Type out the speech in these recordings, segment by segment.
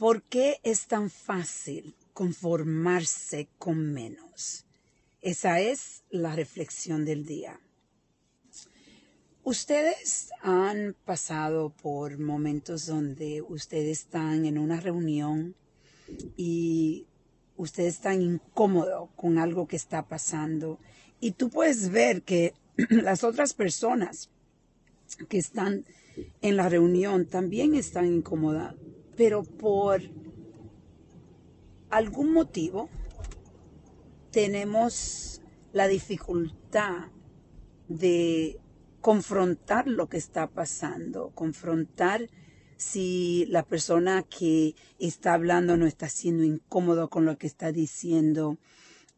¿Por qué es tan fácil conformarse con menos? Esa es la reflexión del día. Ustedes han pasado por momentos donde ustedes están en una reunión y ustedes están incómodos con algo que está pasando y tú puedes ver que las otras personas que están en la reunión también están incómodas, pero por algún motivo tenemos la dificultad de confrontar lo que está pasando, confrontar si la persona que está hablando no está siendo incómodo con lo que está diciendo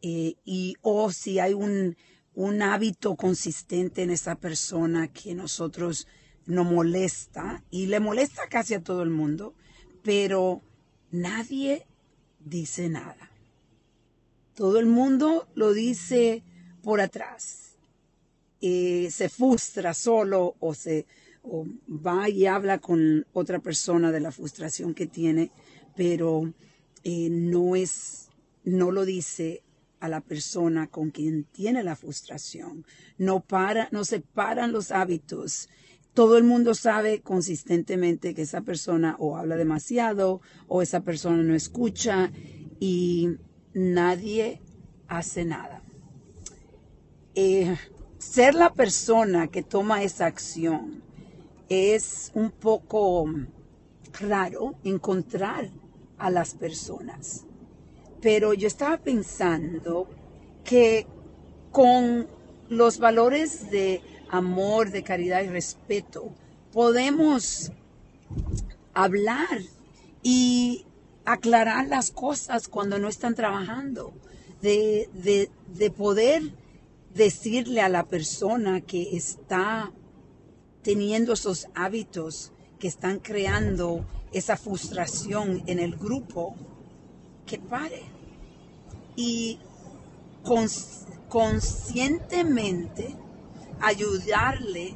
eh, y o si hay un, un hábito consistente en esa persona que nosotros nos molesta y le molesta casi a todo el mundo, pero nadie dice nada. Todo el mundo lo dice por atrás. Eh, se frustra solo o se va y habla con otra persona de la frustración que tiene, pero eh, no es, no lo dice a la persona con quien tiene la frustración. No para, no se paran los hábitos. Todo el mundo sabe consistentemente que esa persona o habla demasiado o esa persona no escucha y nadie hace nada. Eh, ser la persona que toma esa acción es un poco raro encontrar a las personas. Pero yo estaba pensando que con los valores de amor, de caridad y respeto, podemos hablar y aclarar las cosas cuando no están trabajando, de, de, poder decirle a la persona que está teniendo esos hábitos que están creando esa frustración en el grupo, que pare. Y conscientemente ayudarle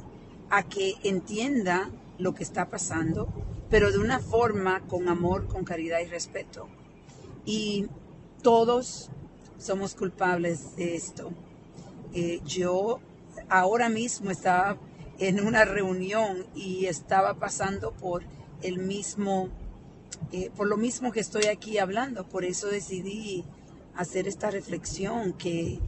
a que entienda lo que está pasando pero de una forma con amor, con caridad y respeto. Y todos somos culpables de esto. Eh, yo ahora mismo estaba en una reunión y estaba pasando por el mismo, eh, por lo mismo que estoy aquí hablando. Por eso decidí hacer esta reflexión que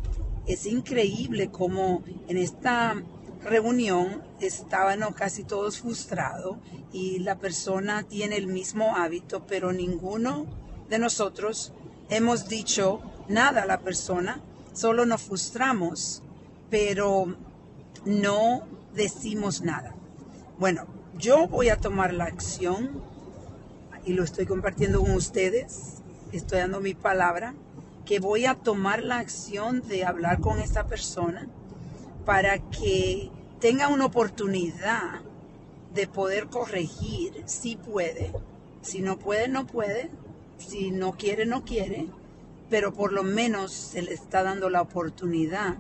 es increíble como en esta reunión estaban casi todos frustrados y la persona tiene el mismo hábito, pero ninguno de nosotros hemos dicho nada a la persona, solo nos frustramos, pero no decimos nada. Bueno, yo voy a tomar la acción y lo estoy compartiendo con ustedes, estoy dando mi palabra, que voy a tomar la acción de hablar con esta persona para que tenga una oportunidad de poder corregir si puede. Si no puede, no puede. Si no quiere, no quiere. Pero por lo menos se le está dando la oportunidad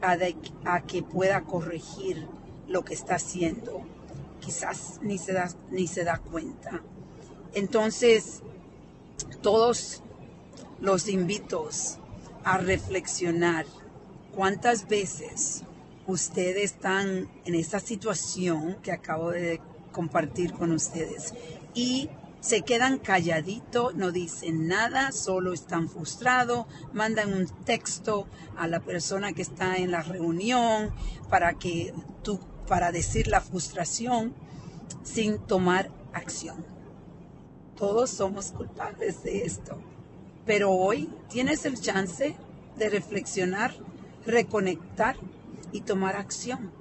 a, que pueda corregir lo que está haciendo. Quizás ni se da, ni se da cuenta. Entonces, todos los invito a reflexionar cuántas veces ustedes están en esta situación que acabo de compartir con ustedes y se quedan calladitos, no dicen nada, solo están frustrados, mandan un texto a la persona que está en la reunión para que tú para decir la frustración sin tomar acción. Todos somos culpables de esto. Pero hoy tienes el chance de reflexionar, reconectar y tomar acción.